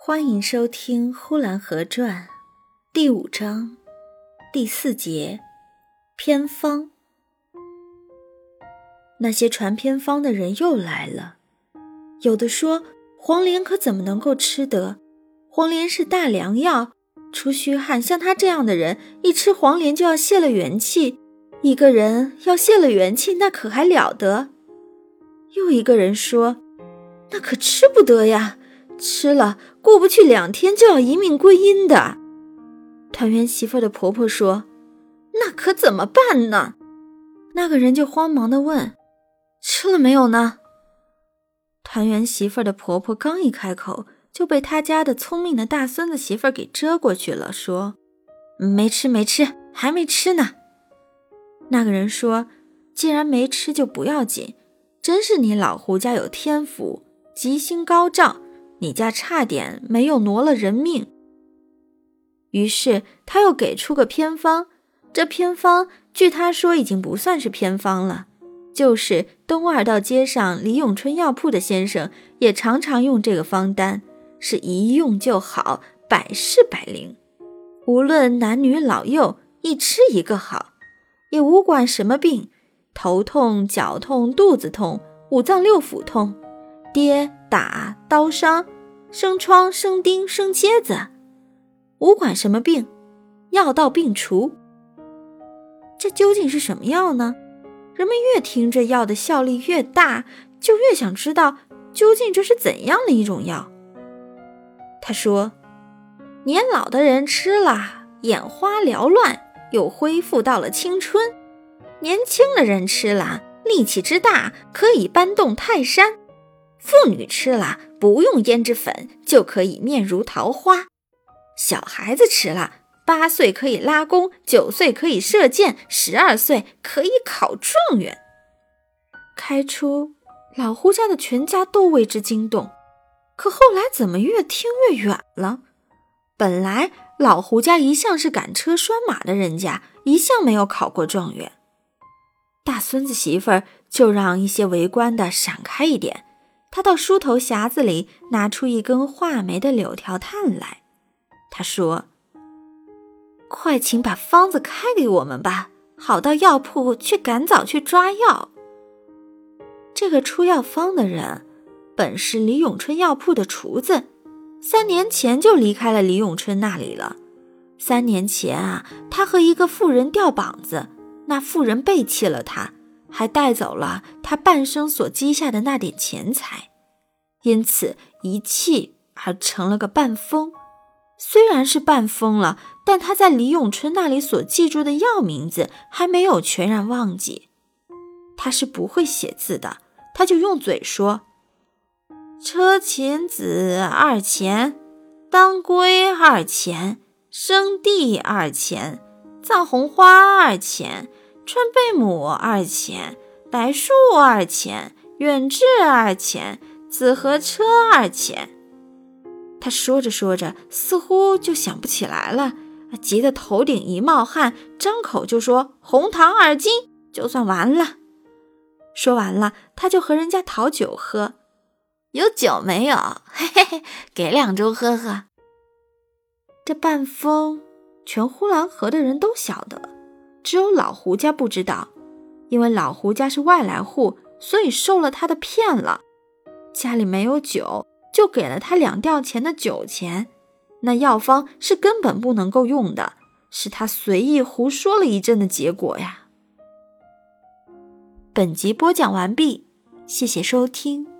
欢迎收听《呼兰河传》第五章第四节偏方。那些传偏方的人又来了，有的说黄连可怎么能够吃得？黄连是大良药，出虚汗，像他这样的人一吃黄连就要泄了元气。一个人要泄了元气，那可还了得？又一个人说，那可吃不得呀。吃了，过不去两天就要一命归阴的。团圆媳妇的婆婆说：“那可怎么办呢？”那个人就慌忙的问：“吃了没有呢？”团圆媳妇的婆婆刚一开口，就被他家的聪明的大孙子媳妇给遮过去了，说：“没吃，没吃，还没吃呢。”那个人说：“既然没吃，就不要紧。真是你老胡家有天福，吉星高照。”你家差点没有挪了人命。于是他又给出个偏方，这偏方据他说已经不算是偏方了，就是东二道街上李永春药铺的先生也常常用这个方丹，是一用就好，百试百灵，无论男女老幼，一吃一个好，也无管什么病，头痛、脚痛、肚子痛、五脏六腑痛。跌打刀伤，生疮生钉生疖子，无管什么病，药到病除。这究竟是什么药呢？人们越听这药的效力越大，就越想知道究竟这是怎样的一种药。他说：年老的人吃了，眼花缭乱，又恢复到了青春；年轻的人吃了，力气之大，可以搬动泰山。妇女吃了不用胭脂粉就可以面如桃花，小孩子吃了八岁可以拉弓，九岁可以射箭，十二岁可以考状元。开出老胡家的全家都为之惊动，可后来怎么越听越远了？本来老胡家一向是赶车拴马的人家，一向没有考过状元。大孙子媳妇儿就让一些围观的闪开一点。他到梳头匣子里拿出一根画眉的柳条炭来，他说：“快请把方子开给我们吧，好到药铺去赶早去抓药。”这个出药方的人，本是李永春药铺的厨子，三年前就离开了李永春那里了。三年前啊，他和一个妇人掉膀子，那妇人背弃了他。还带走了他半生所积下的那点钱财，因此一气而成了个半疯。虽然是半疯了，但他在李永春那里所记住的药名字还没有全然忘记。他是不会写字的，他就用嘴说：“车前子二钱，当归二钱，生地二钱，藏红花二钱。”川贝母二钱，白术二钱，远志二钱，紫河车二钱。他说着说着，似乎就想不起来了，急得头顶一冒汗，张口就说：“红糖二斤，就算完了。”说完了，他就和人家讨酒喝。有酒没有？嘿嘿嘿，给两盅喝喝。这半疯，全呼兰河的人都晓得。只有老胡家不知道，因为老胡家是外来户，所以受了他的骗了。家里没有酒，就给了他两吊钱的酒钱。那药方是根本不能够用的，是他随意胡说了一阵的结果呀。本集播讲完毕，谢谢收听。